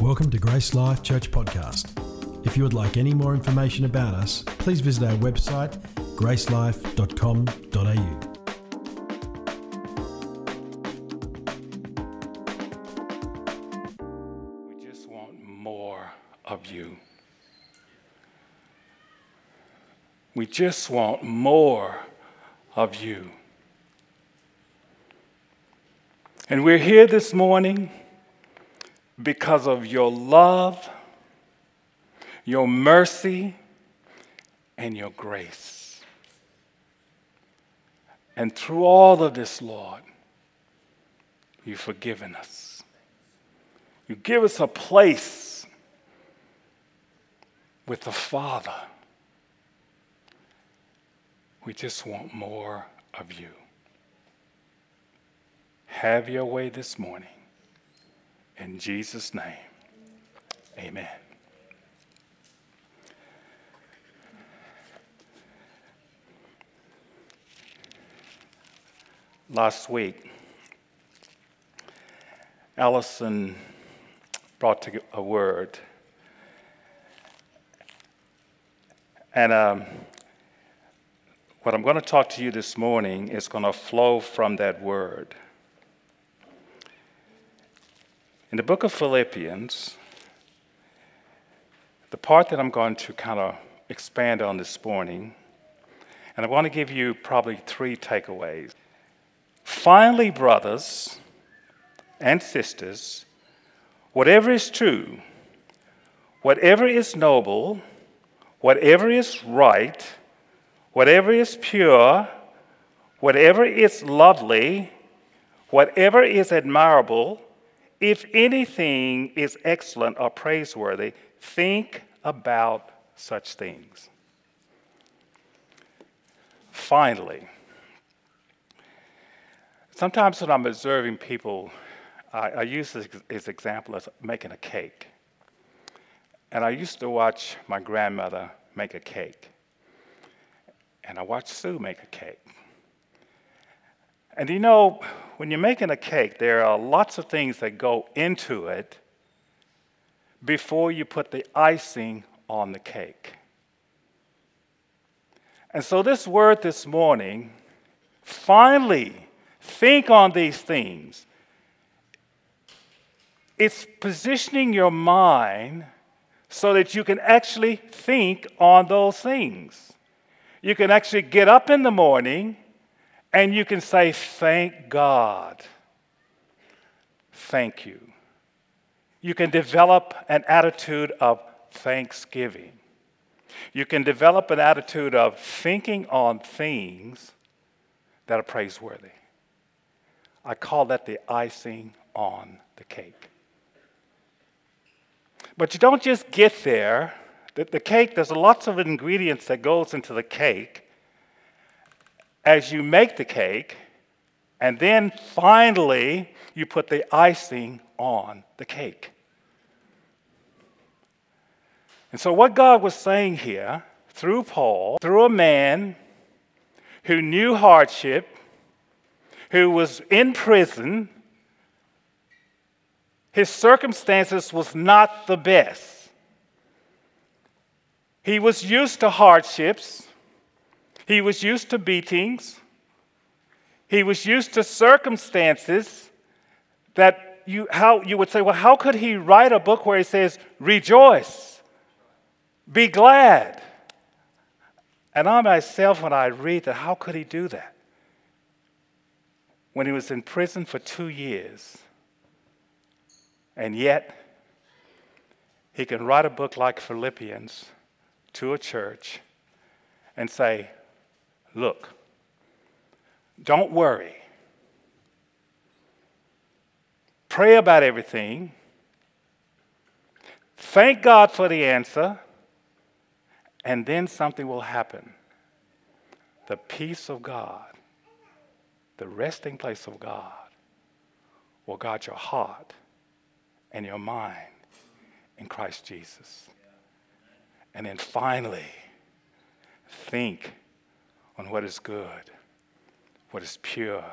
Welcome to Grace Life Church Podcast. If you would like any more information about us, please visit our website gracelife.com.au. We just want more of you. We just want more of you. And we're here this morning because of your love, your mercy, and your grace. And through all of this, Lord, you've forgiven us. You give us a place with the Father. We just want more of you. Have your way this morning. In Jesus' name, amen. Last week, Allison brought a word. And um, what I'm going to talk to you this morning is going to flow from that word. In the book of Philippians, the part that I'm going to kind of expand on this morning, and I want to give you probably three takeaways. Finally, brothers and sisters, whatever is true, whatever is noble, whatever is right, whatever is pure, whatever is lovely, whatever is admirable, if anything is excellent or praiseworthy, think about such things. Finally, sometimes when I'm observing people, I, I use this, this example as making a cake. And I used to watch my grandmother make a cake. And I watched Sue make a cake. And you know, when you're making a cake, there are lots of things that go into it before you put the icing on the cake. And so, this word this morning, finally, think on these things. It's positioning your mind so that you can actually think on those things. You can actually get up in the morning and you can say, Thank God. Thank you. You can develop an attitude of thanksgiving. You can develop an attitude of thinking on things that are praiseworthy. I call that the icing on the cake. But you don't just get there. The, the cake, there's lots of ingredients that goes into the cake as you make the cake, and then finally you put the icing on the cake. And so, what God was saying here through Paul, through a man who knew hardship, who was in prison, his circumstances was not the best. He was used to hardships. He was used to beatings. He was used to circumstances that you, how, you would say, well, how could he write a book where he says, rejoice, be glad? And I myself, when I read that, how could he do that? When he was in prison for two years, and yet he can write a book like Philippians to a church and say, Look, don't worry. Pray about everything. Thank God for the answer. And then something will happen. The peace of God, the resting place of God, will guard your heart and your mind in Christ Jesus. And then finally, think on what is good, what is pure,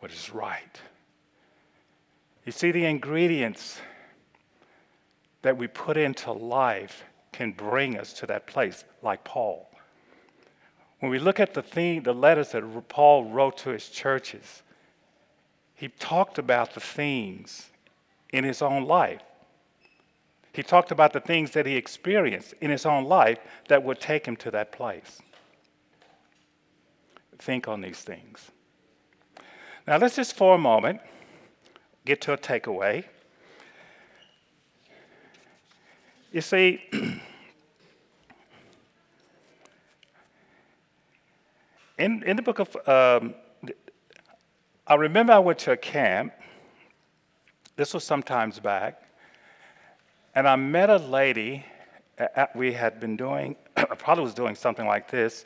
what is right. You see, the ingredients that we put into life can bring us to that place, like Paul. When we look at the theme, the letters that Paul wrote to his churches, he talked about the things in his own life. He talked about the things that he experienced in his own life that would take him to that place. Think on these things. Now, let's just for a moment get to a takeaway. You see, in, in the book of, um, I remember I went to a camp, this was some times back, and I met a lady, at, we had been doing, probably was doing something like this,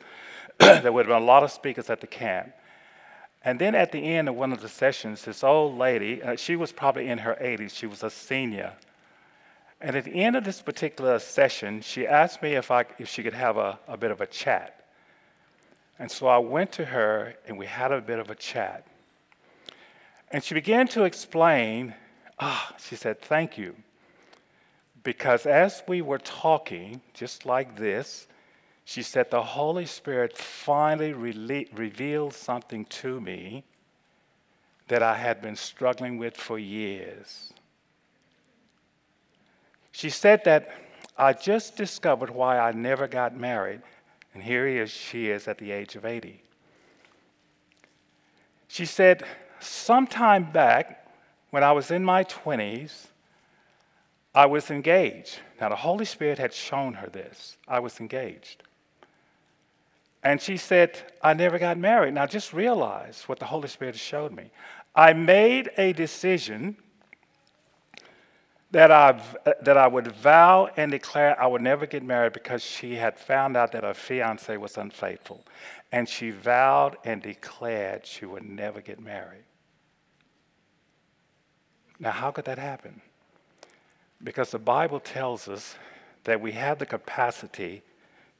there would have been a lot of speakers at the camp. And then at the end of one of the sessions, this old lady, uh, she was probably in her 80s, she was a senior, and at the end of this particular session, she asked me if, I, if she could have a, a bit of a chat. And so I went to her and we had a bit of a chat. And she began to explain, ah, oh, she said, thank you. Because as we were talking, just like this, she said, the Holy Spirit finally re- revealed something to me that I had been struggling with for years. She said that I just discovered why I never got married, and here he is, she is at the age of 80. She said, sometime back when I was in my 20s, I was engaged. Now, the Holy Spirit had shown her this. I was engaged. And she said, I never got married. Now, just realize what the Holy Spirit has showed me. I made a decision that I, that I would vow and declare I would never get married because she had found out that her fiance was unfaithful. And she vowed and declared she would never get married. Now, how could that happen? Because the Bible tells us that we have the capacity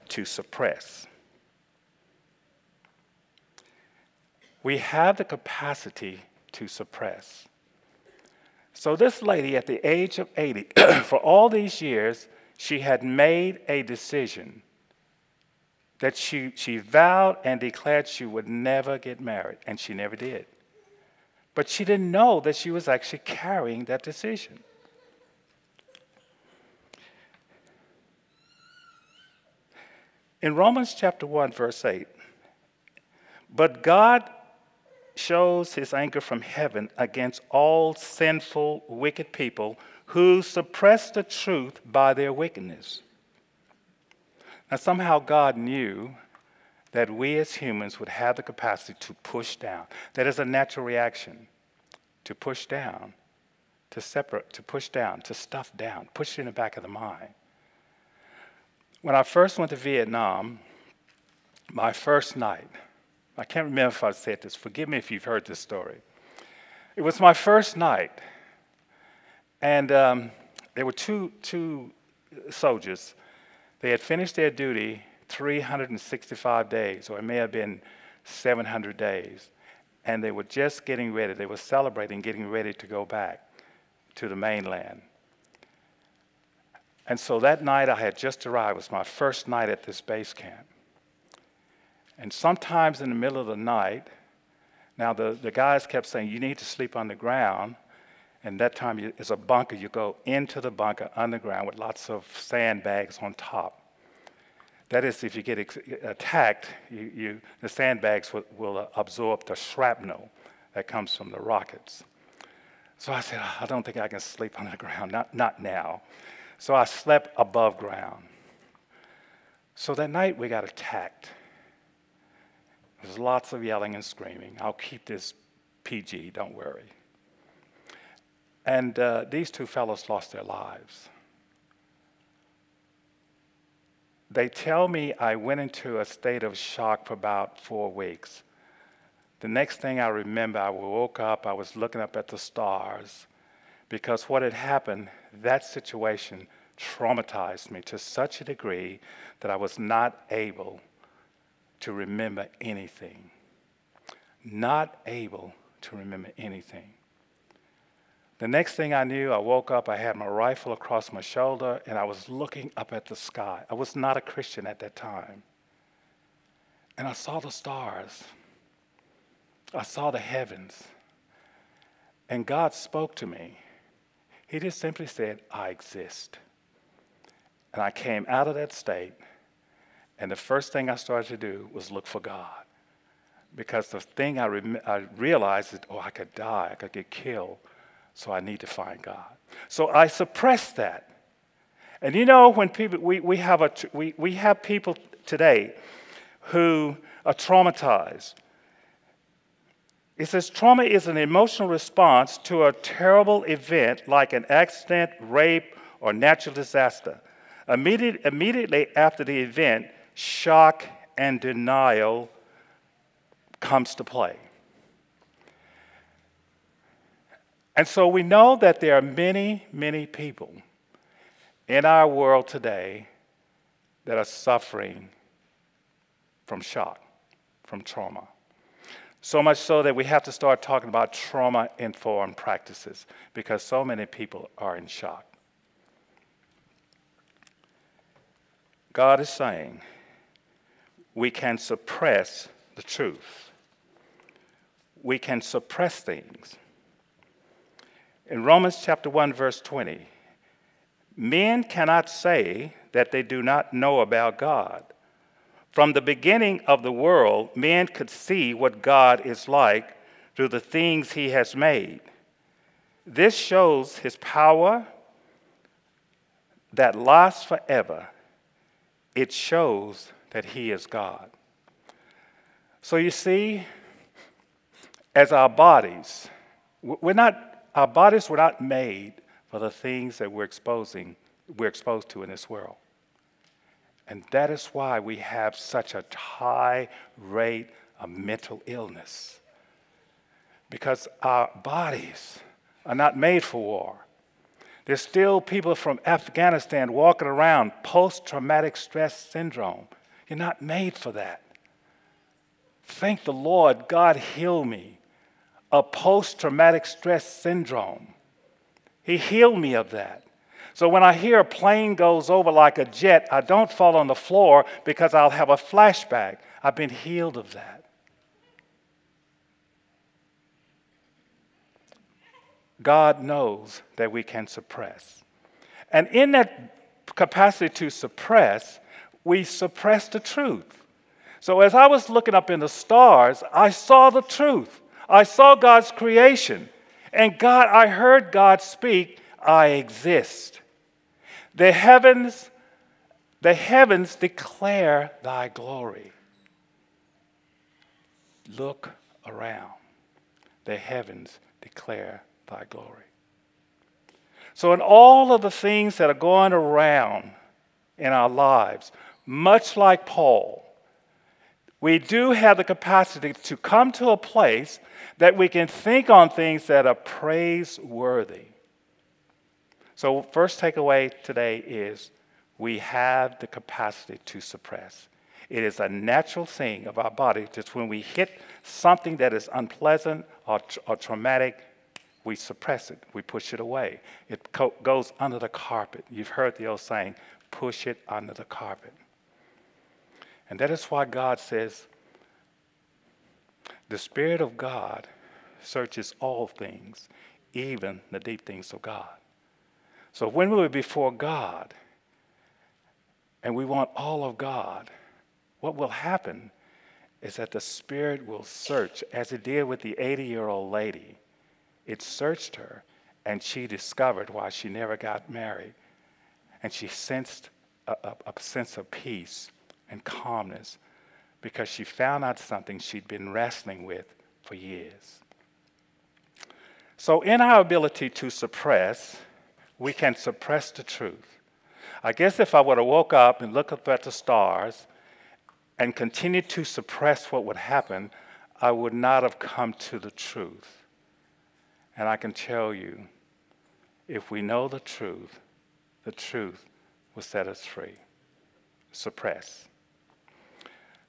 to suppress. We have the capacity to suppress. So, this lady at the age of 80, for all these years, she had made a decision that she, she vowed and declared she would never get married, and she never did. But she didn't know that she was actually carrying that decision. In Romans chapter 1, verse 8, but God shows his anger from heaven against all sinful, wicked people who suppress the truth by their wickedness. Now, somehow God knew that we as humans would have the capacity to push down. That is a natural reaction to push down, to separate, to push down, to stuff down, push in the back of the mind. When I first went to Vietnam, my first night, I can't remember if I said this. Forgive me if you've heard this story. It was my first night, and um, there were two, two soldiers. They had finished their duty 365 days, or it may have been 700 days, and they were just getting ready. They were celebrating, getting ready to go back to the mainland. And so that night I had just arrived. It was my first night at this base camp. And sometimes in the middle of the night, now the, the guys kept saying, you need to sleep on the ground. And that time you, it's a bunker. You go into the bunker underground with lots of sandbags on top. That is, if you get ex- attacked, you, you, the sandbags will, will absorb the shrapnel that comes from the rockets. So I said, I don't think I can sleep on the ground, not, not now. So I slept above ground. So that night we got attacked. There's lots of yelling and screaming. I'll keep this PG, don't worry. And uh, these two fellows lost their lives. They tell me I went into a state of shock for about four weeks. The next thing I remember, I woke up, I was looking up at the stars because what had happened, that situation traumatized me to such a degree that I was not able to remember anything. Not able to remember anything. The next thing I knew, I woke up, I had my rifle across my shoulder, and I was looking up at the sky. I was not a Christian at that time. And I saw the stars, I saw the heavens, and God spoke to me. He just simply said, I exist. And I came out of that state, and the first thing I started to do was look for God. Because the thing I, I realized is, oh, I could die, I could get killed, so I need to find God. So I suppressed that. And you know, when people, we, we, have, a, we, we have people today who are traumatized. It says trauma is an emotional response to a terrible event like an accident, rape, or natural disaster. Immediate, immediately after the event, shock and denial comes to play. And so we know that there are many, many people in our world today that are suffering from shock, from trauma. So much so that we have to start talking about trauma informed practices because so many people are in shock. God is saying we can suppress the truth, we can suppress things. In Romans chapter 1, verse 20, men cannot say that they do not know about God. From the beginning of the world, men could see what God is like through the things he has made. This shows his power that lasts forever it shows that He is God. So you see, as our bodies, we're not, our bodies were not made for the things that we're exposing, we're exposed to in this world. And that is why we have such a high rate of mental illness. Because our bodies are not made for war. There's still people from Afghanistan walking around post traumatic stress syndrome. You're not made for that. Thank the Lord, God healed me of post traumatic stress syndrome. He healed me of that. So when I hear a plane goes over like a jet, I don't fall on the floor because I'll have a flashback. I've been healed of that. God knows that we can suppress. And in that capacity to suppress, we suppress the truth. So as I was looking up in the stars, I saw the truth. I saw God's creation. And God, I heard God speak, I exist. The heavens, the heavens declare thy glory. Look around. The heavens declare thy glory. So, in all of the things that are going around in our lives, much like Paul, we do have the capacity to come to a place that we can think on things that are praiseworthy. So, first takeaway today is we have the capacity to suppress. It is a natural thing of our body just when we hit something that is unpleasant or, or traumatic, we suppress it, we push it away. It co- goes under the carpet. You've heard the old saying, push it under the carpet. And that is why God says, the Spirit of God searches all things, even the deep things of God. So when we're before God and we want all of God, what will happen is that the Spirit will search, as it did with the 80 year old lady it searched her, and she discovered why she never got married. And she sensed a, a, a sense of peace and calmness because she found out something she'd been wrestling with for years. So, in our ability to suppress, we can suppress the truth. I guess if I would have woke up and looked up at the stars and continued to suppress what would happen, I would not have come to the truth. And I can tell you, if we know the truth, the truth will set us free. Suppress.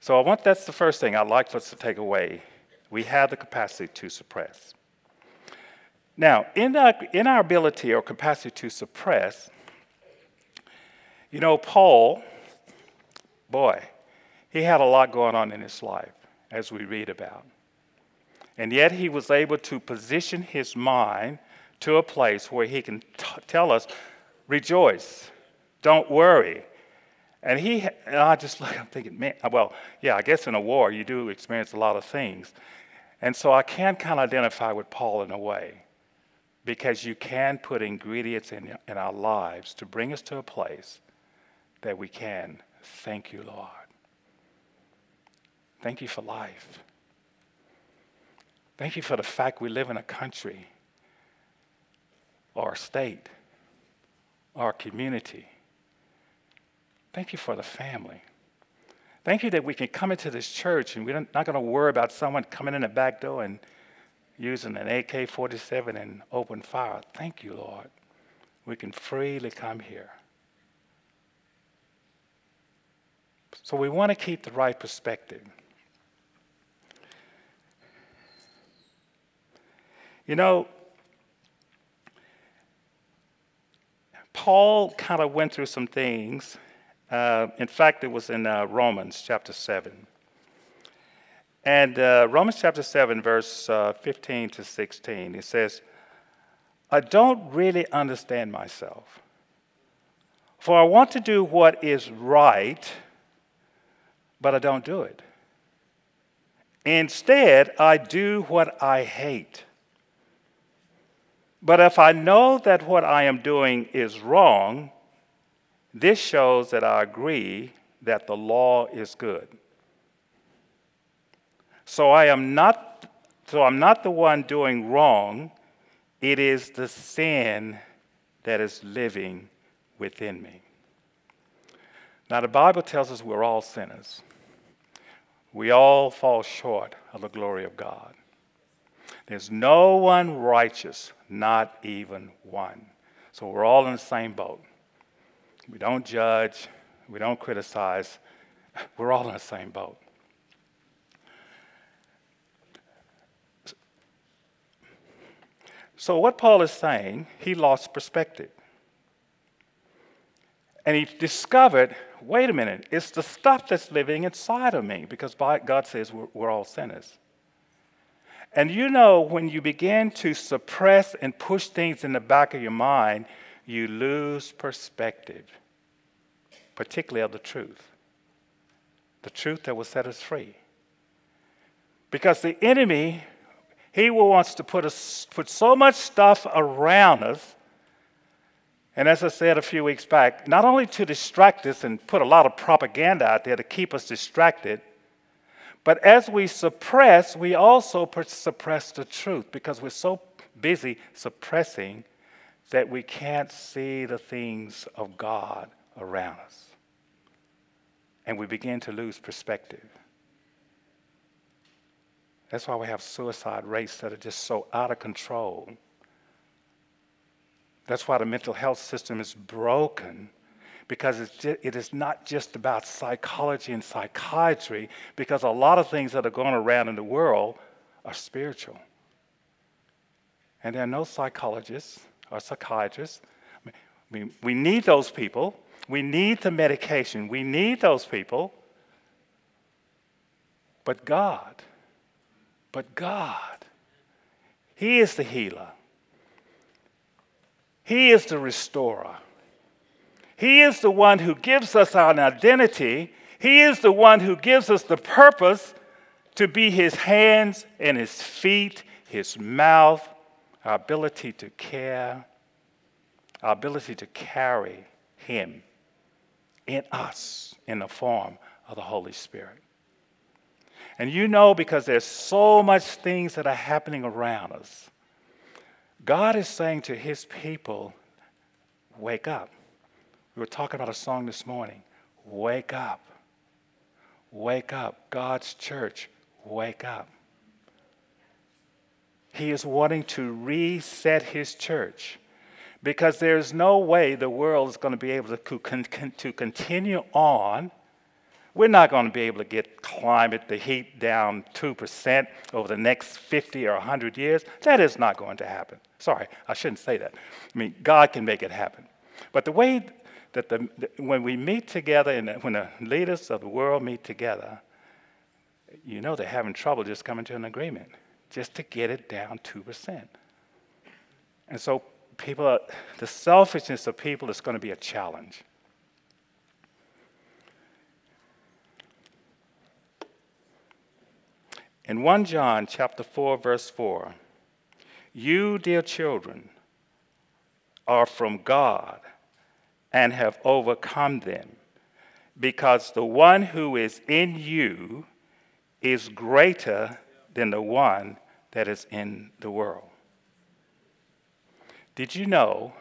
So I want that's the first thing I'd like us to take away. We have the capacity to suppress. Now, in our, in our ability or capacity to suppress, you know, Paul, boy, he had a lot going on in his life, as we read about. And yet he was able to position his mind to a place where he can t- tell us, rejoice, don't worry. And he, and I just look, I'm thinking, man, uh, well, yeah, I guess in a war you do experience a lot of things. And so I can kind of identify with Paul in a way because you can put ingredients in, in our lives to bring us to a place that we can thank you, Lord. Thank you for life. Thank you for the fact we live in a country or a state or a community. Thank you for the family. Thank you that we can come into this church and we're not going to worry about someone coming in the back door and using an AK 47 and open fire. Thank you, Lord. We can freely come here. So we want to keep the right perspective. You know, Paul kind of went through some things. Uh, in fact, it was in uh, Romans chapter 7. And uh, Romans chapter 7, verse uh, 15 to 16, it says, I don't really understand myself, for I want to do what is right, but I don't do it. Instead, I do what I hate. But if I know that what I am doing is wrong, this shows that I agree that the law is good. So I am not so I'm not the one doing wrong, it is the sin that is living within me. Now the Bible tells us we're all sinners. We all fall short of the glory of God. There's no one righteous, not even one. So we're all in the same boat. We don't judge, we don't criticize, we're all in the same boat. So, what Paul is saying, he lost perspective. And he discovered wait a minute, it's the stuff that's living inside of me because God says we're, we're all sinners. And you know, when you begin to suppress and push things in the back of your mind, you lose perspective, particularly of the truth. The truth that will set us free. Because the enemy, he wants to put, us, put so much stuff around us. And as I said a few weeks back, not only to distract us and put a lot of propaganda out there to keep us distracted, but as we suppress, we also suppress the truth because we're so busy suppressing that we can't see the things of God around us. And we begin to lose perspective. That's why we have suicide rates that are just so out of control. That's why the mental health system is broken because it's just, it is not just about psychology and psychiatry, because a lot of things that are going around in the world are spiritual. And there are no psychologists or psychiatrists. I mean, we need those people. We need the medication. We need those people. But God, but God, He is the healer. He is the restorer. He is the one who gives us our identity. He is the one who gives us the purpose to be his hands and his feet, his mouth, our ability to care, our ability to carry him in us in the form of the Holy Spirit. And you know, because there's so much things that are happening around us, God is saying to his people, wake up. We were talking about a song this morning. Wake up. Wake up. God's church, wake up. He is wanting to reset his church because there's no way the world is going to be able to, to continue on. We're not going to be able to get climate, the heat down 2% over the next 50 or 100 years. That is not going to happen. Sorry, I shouldn't say that. I mean, God can make it happen. But the way that the when we meet together and when the leaders of the world meet together, you know they're having trouble just coming to an agreement, just to get it down 2%. And so people are, the selfishness of people is going to be a challenge. In 1 John chapter 4 verse 4, you dear children are from God and have overcome them because the one who is in you is greater than the one that is in the world. Did you know?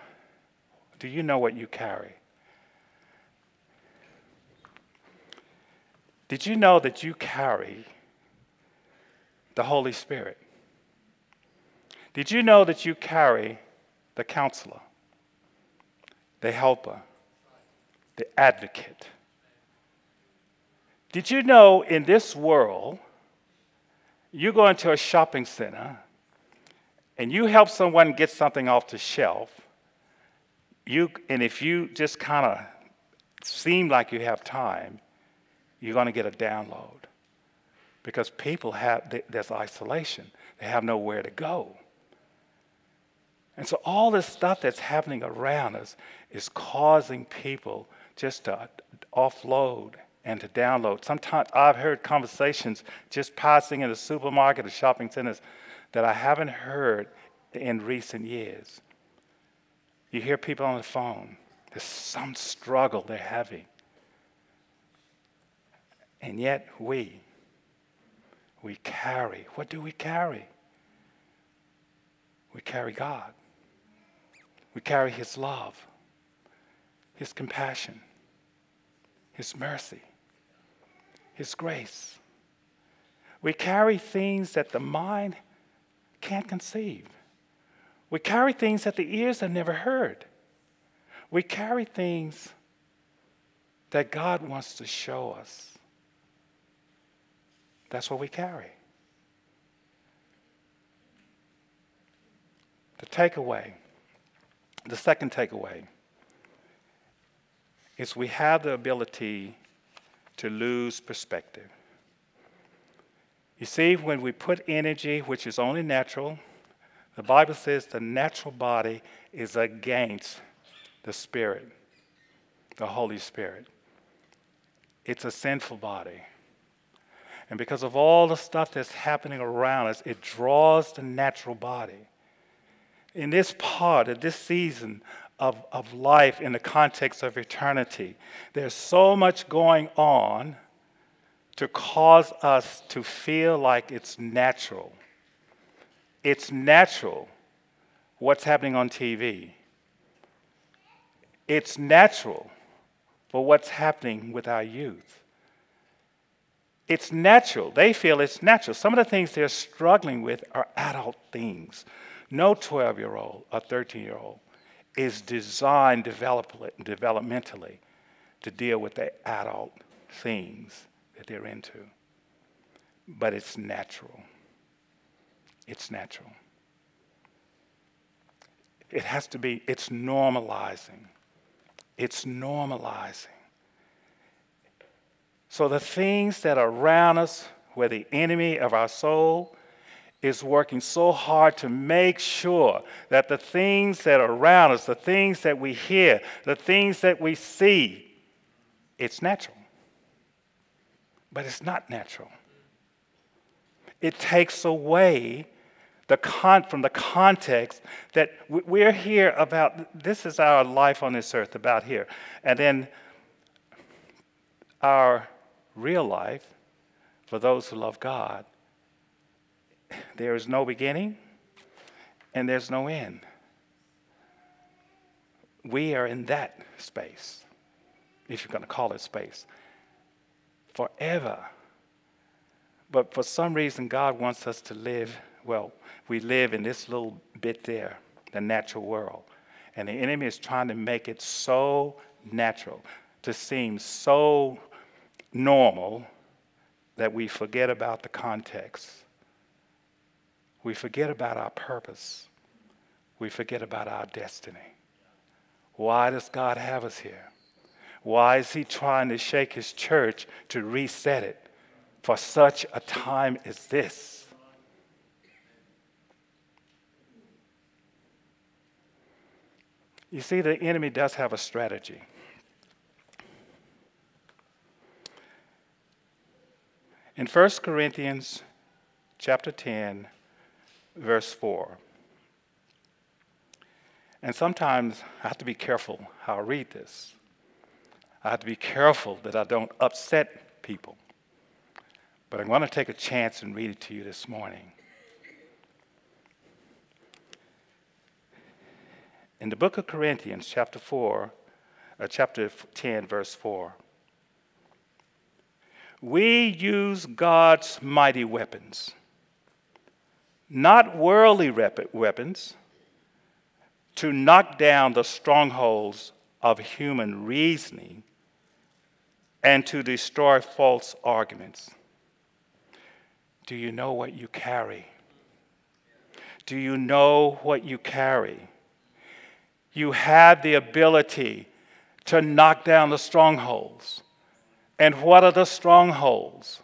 Do you know what you carry? Did you know that you carry the Holy Spirit? Did you know that you carry the counselor, the helper, the advocate? Did you know in this world, you go into a shopping center and you help someone get something off the shelf, you, and if you just kind of seem like you have time, you're going to get a download. Because people have, there's isolation, they have nowhere to go. And so all this stuff that's happening around us is causing people just to offload and to download. Sometimes I've heard conversations just passing in the supermarket or shopping centers that I haven't heard in recent years. You hear people on the phone, there's some struggle they're having. And yet we, we carry, what do we carry? We carry God. We carry His love, His compassion, His mercy, His grace. We carry things that the mind can't conceive. We carry things that the ears have never heard. We carry things that God wants to show us. That's what we carry. The takeaway, the second takeaway, is we have the ability to lose perspective. You see, when we put energy, which is only natural, the Bible says the natural body is against the Spirit, the Holy Spirit. It's a sinful body. And because of all the stuff that's happening around us, it draws the natural body. In this part of this season of, of life in the context of eternity, there's so much going on to cause us to feel like it's natural. It's natural what's happening on TV. It's natural for what's happening with our youth. It's natural. They feel it's natural. Some of the things they're struggling with are adult things. No 12 year old or 13 year old is designed developmentally to deal with the adult things that they're into. But it's natural. It's natural. It has to be, it's normalizing. It's normalizing. So the things that are around us, where the enemy of our soul is working so hard to make sure that the things that are around us, the things that we hear, the things that we see, it's natural but it's not natural. It takes away the con- from the context that we're here about this is our life on this earth about here and then our real life for those who love god there is no beginning and there's no end we are in that space if you're going to call it space forever. But for some reason, God wants us to live, well, we live in this little bit there, the natural world. And the enemy is trying to make it so natural, to seem so normal, that we forget about the context. We forget about our purpose. We forget about our destiny. Why does God have us here? Why is He trying to shake His church to reset it for such a time as this? You see, the enemy does have a strategy. In 1 Corinthians chapter 10, verse 4. And sometimes I have to be careful how I read this. I have to be careful that I don't upset people. But I'm going to take a chance and read it to you this morning. In the book of Corinthians, chapter 4, uh, chapter 10, verse 4, we use God's mighty weapons, not worldly weapons, to knock down the strongholds of human reasoning and to destroy false arguments. Do you know what you carry? Do you know what you carry? You have the ability to knock down the strongholds. And what are the strongholds?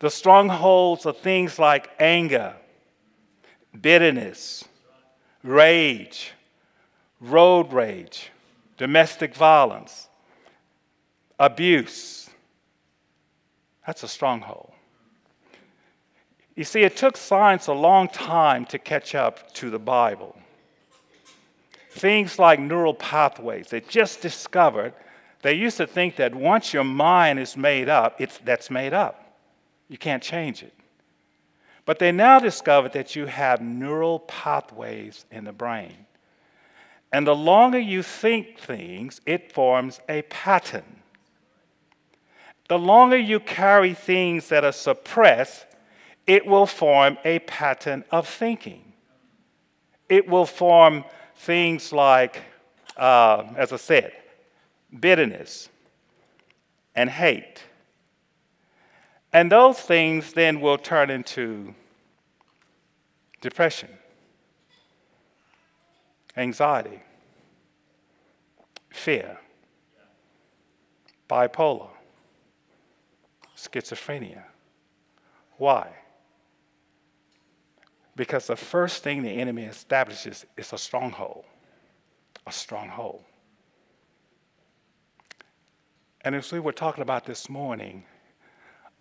The strongholds are things like anger, bitterness, rage, road rage, domestic violence, abuse. That's a stronghold. You see, it took science a long time to catch up to the Bible. Things like neural pathways, they just discovered they used to think that once your mind is made up, it's, that's made up. You can't change it. But they now discovered that you have neural pathways in the brain. And the longer you think things, it forms a pattern. The longer you carry things that are suppressed, it will form a pattern of thinking. It will form things like, uh, as I said, bitterness, and hate. And those things then will turn into depression, anxiety, fear, bipolar, schizophrenia. Why? Because the first thing the enemy establishes is a stronghold. A stronghold. And as we were talking about this morning,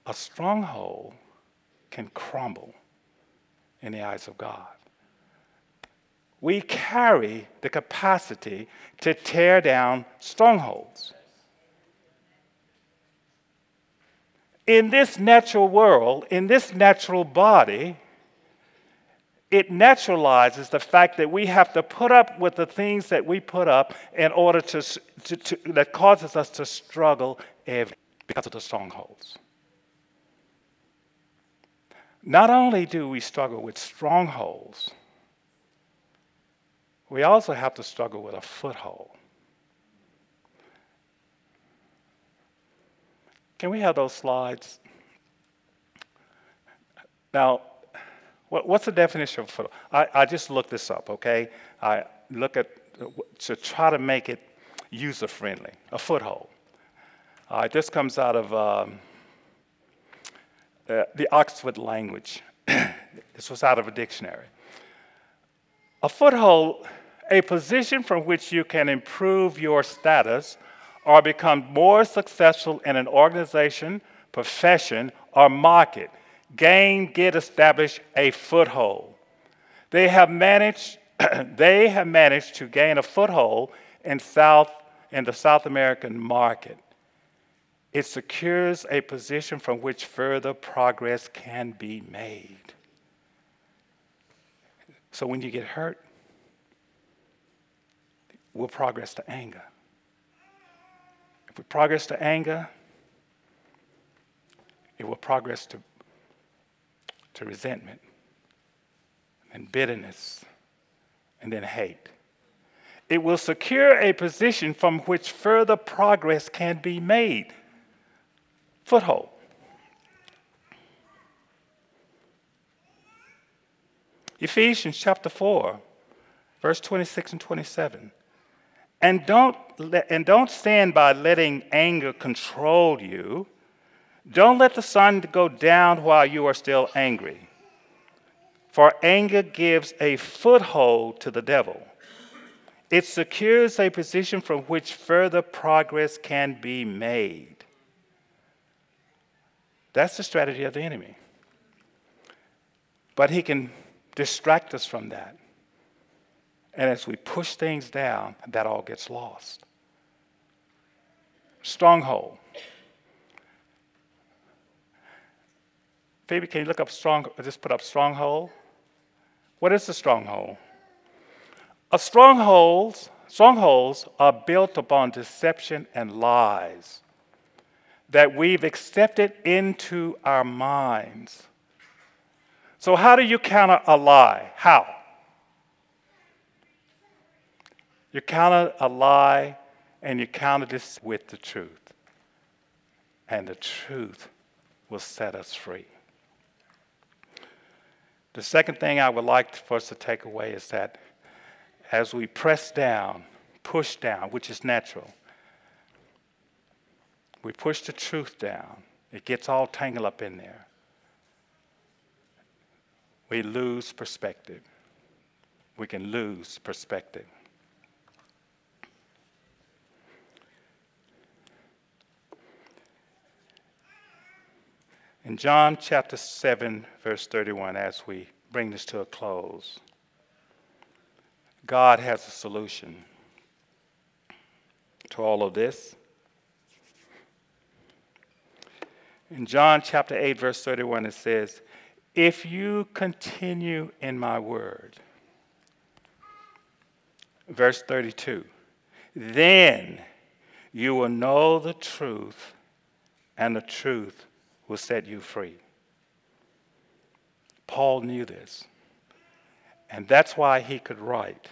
a stronghold can crumble in the eyes of God. We carry the capacity to tear down strongholds. In this natural world, in this natural body, it naturalizes the fact that we have to put up with the things that we put up in order to, to, to that causes us to struggle every, because of the strongholds. Not only do we struggle with strongholds, we also have to struggle with a foothold. Can we have those slides? Now, what's the definition of foothold? I, I just looked this up, okay? I look at to try to make it user friendly, a foothold. Uh, this comes out of um, uh, the Oxford language. this was out of a dictionary. A foothold, a position from which you can improve your status or become more successful in an organization, profession, or market gain, get establish a foothold. They have managed, they have managed to gain a foothold in South in the South American market. It secures a position from which further progress can be made. So when you get hurt, we'll progress to anger. If we progress to anger, it will progress to to resentment and bitterness and then hate. It will secure a position from which further progress can be made. Foothold. Ephesians chapter 4, Verse 26 and 27. And don't, let, and don't stand by letting anger control you. Don't let the sun go down while you are still angry. For anger gives a foothold to the devil. It secures a position from which further progress can be made. That's the strategy of the enemy. But he can distract us from that. And as we push things down, that all gets lost. Stronghold. Phoebe, can you look up strong? Just put up stronghold. What is a stronghold? A strongholds, strongholds are built upon deception and lies that we've accepted into our minds. So, how do you counter a lie? How? You counter a lie and you counter this with the truth. And the truth will set us free. The second thing I would like for us to take away is that as we press down, push down, which is natural, we push the truth down, it gets all tangled up in there. We lose perspective. We can lose perspective. In John chapter 7, verse 31, as we bring this to a close, God has a solution to all of this. In John chapter 8, verse 31, it says, If you continue in my word, verse 32, then you will know the truth, and the truth will set you free. Paul knew this. And that's why he could write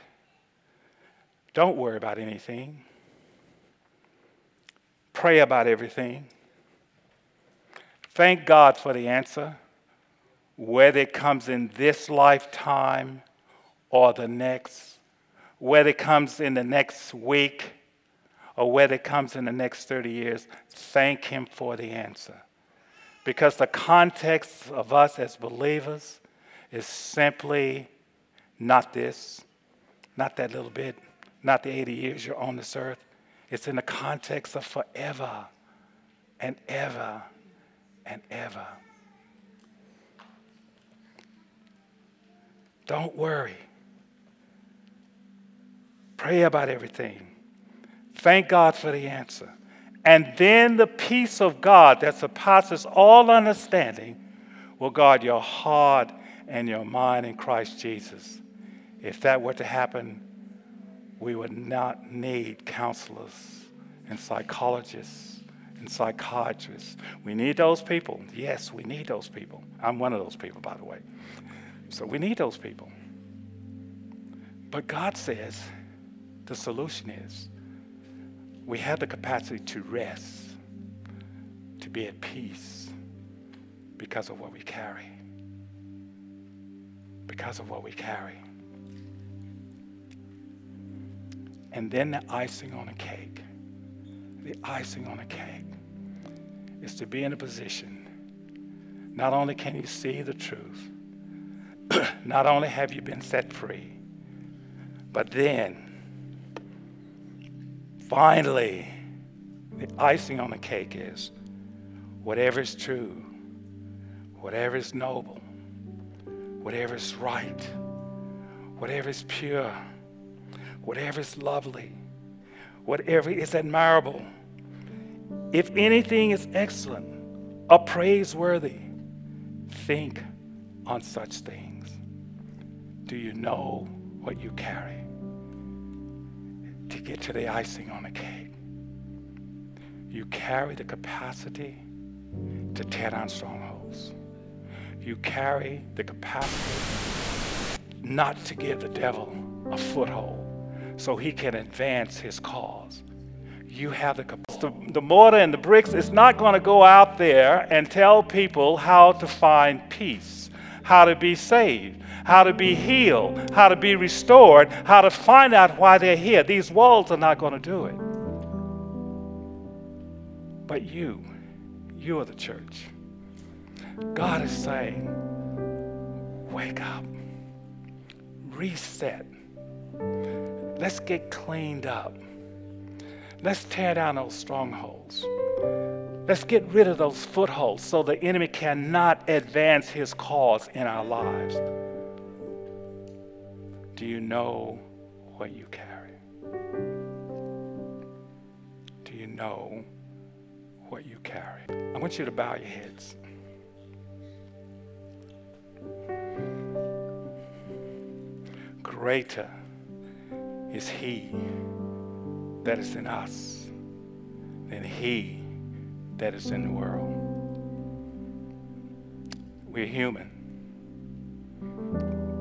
Don't worry about anything, pray about everything. Thank God for the answer, whether it comes in this lifetime or the next, whether it comes in the next week or whether it comes in the next 30 years. Thank Him for the answer. Because the context of us as believers is simply not this, not that little bit, not the 80 years you're on this earth. It's in the context of forever and ever and ever. Don't worry. Pray about everything. Thank God for the answer. And then the peace of God that surpasses all understanding will guard your heart and your mind in Christ Jesus. If that were to happen, we would not need counselors and psychologists and psychiatrists. We need those people. Yes, we need those people. I'm one of those people, by the way. So we need those people. But God says the solution is we have the capacity to rest, to be at peace because of what we carry. Because of what we carry. And then the icing on a cake, the icing on a cake is to be in a position. Not only can you see the truth, not only have you been set free, but then Finally, the icing on the cake is whatever is true, whatever is noble, whatever is right, whatever is pure, whatever is lovely, whatever is admirable, if anything is excellent or praiseworthy, think on such things. Do you know what you carry? to get to the icing on the cake. You carry the capacity to tear down strongholds. You carry the capacity not to give the devil a foothold so he can advance his cause. You have the capacity. The, the mortar and the bricks is not going to go out there and tell people how to find peace, how to be saved, how to be healed, how to be restored, how to find out why they're here. These walls are not going to do it. But you, you are the church. God is saying, wake up, reset. Let's get cleaned up. Let's tear down those strongholds. Let's get rid of those footholds so the enemy cannot advance his cause in our lives. Do you know what you carry? Do you know what you carry? I want you to bow your heads. Greater is He that is in us than He that is in the world. We're human.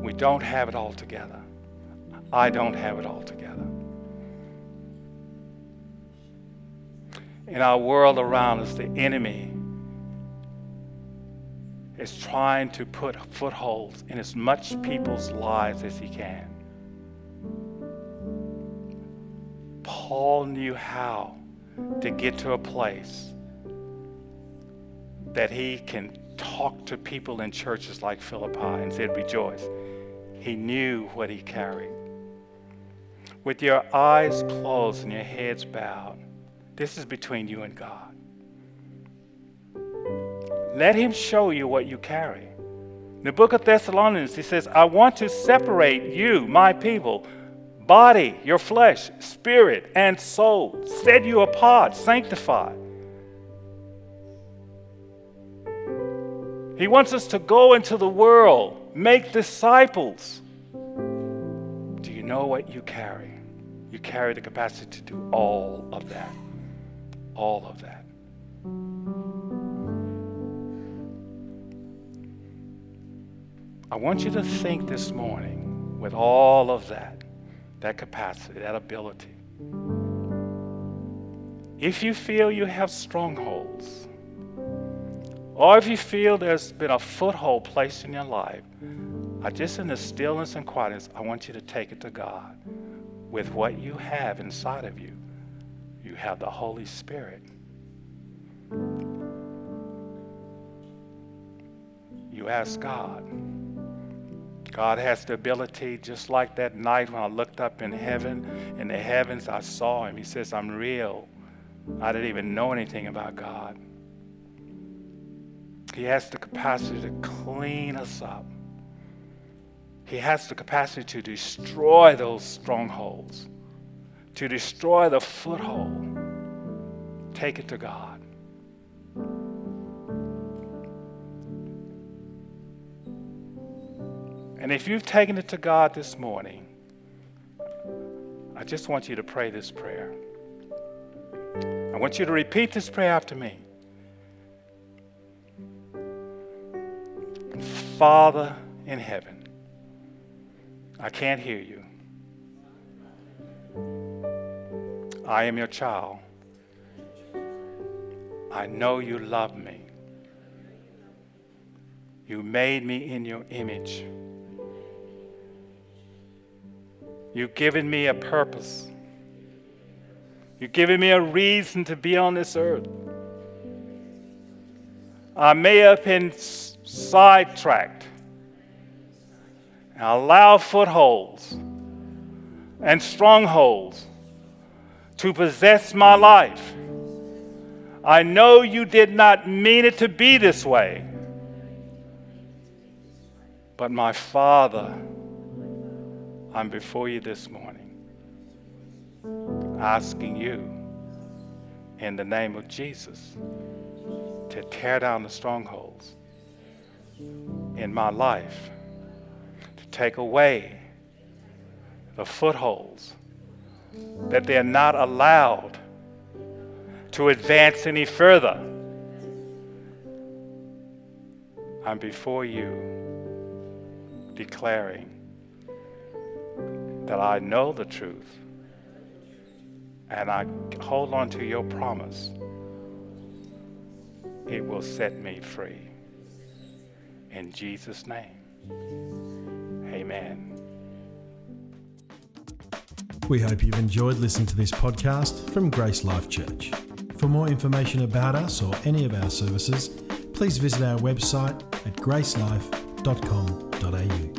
We don't have it all together. I don't have it all together. In our world around us, the enemy is trying to put footholds in as much people's lives as he can. Paul knew how to get to a place that he can talk to people in churches like Philippi and said, Rejoice. He knew what he carried. With your eyes closed and your heads bowed, this is between you and God. Let him show you what you carry. In the book of Thessalonians, he says, I want to separate you, my people, body, your flesh, spirit, and soul, set you apart, sanctified. He wants us to go into the world, make disciples. Do you know what you carry? You carry the capacity to do all of that. All of that. I want you to think this morning with all of that, that capacity, that ability. If you feel you have strongholds, or if you feel there's been a foothold placed in your life, I just in the stillness and quietness, I want you to take it to God with what you have inside of you. You have the Holy Spirit. You ask God. God has the ability, just like that night when I looked up in heaven, in the heavens, I saw Him. He says, I'm real. I didn't even know anything about God. He has the capacity to clean us up. He has the capacity to destroy those strongholds, to destroy the foothold. Take it to God. And if you've taken it to God this morning, I just want you to pray this prayer. I want you to repeat this prayer after me. Father in heaven, I can't hear you. I am your child. I know you love me. You made me in your image. You've given me a purpose. You've given me a reason to be on this earth. I may have been sidetracked and allow footholds and strongholds to possess my life. I know you did not mean it to be this way, but my Father, I'm before you this morning asking you in the name of Jesus to tear down the strongholds in my life to take away the footholds that they're not allowed to advance any further. I'm before you declaring that I know the truth and I hold on to your promise. It will set me free in Jesus' name. Amen. We hope you've enjoyed listening to this podcast from Grace Life Church. For more information about us or any of our services, please visit our website at gracelife.com.au.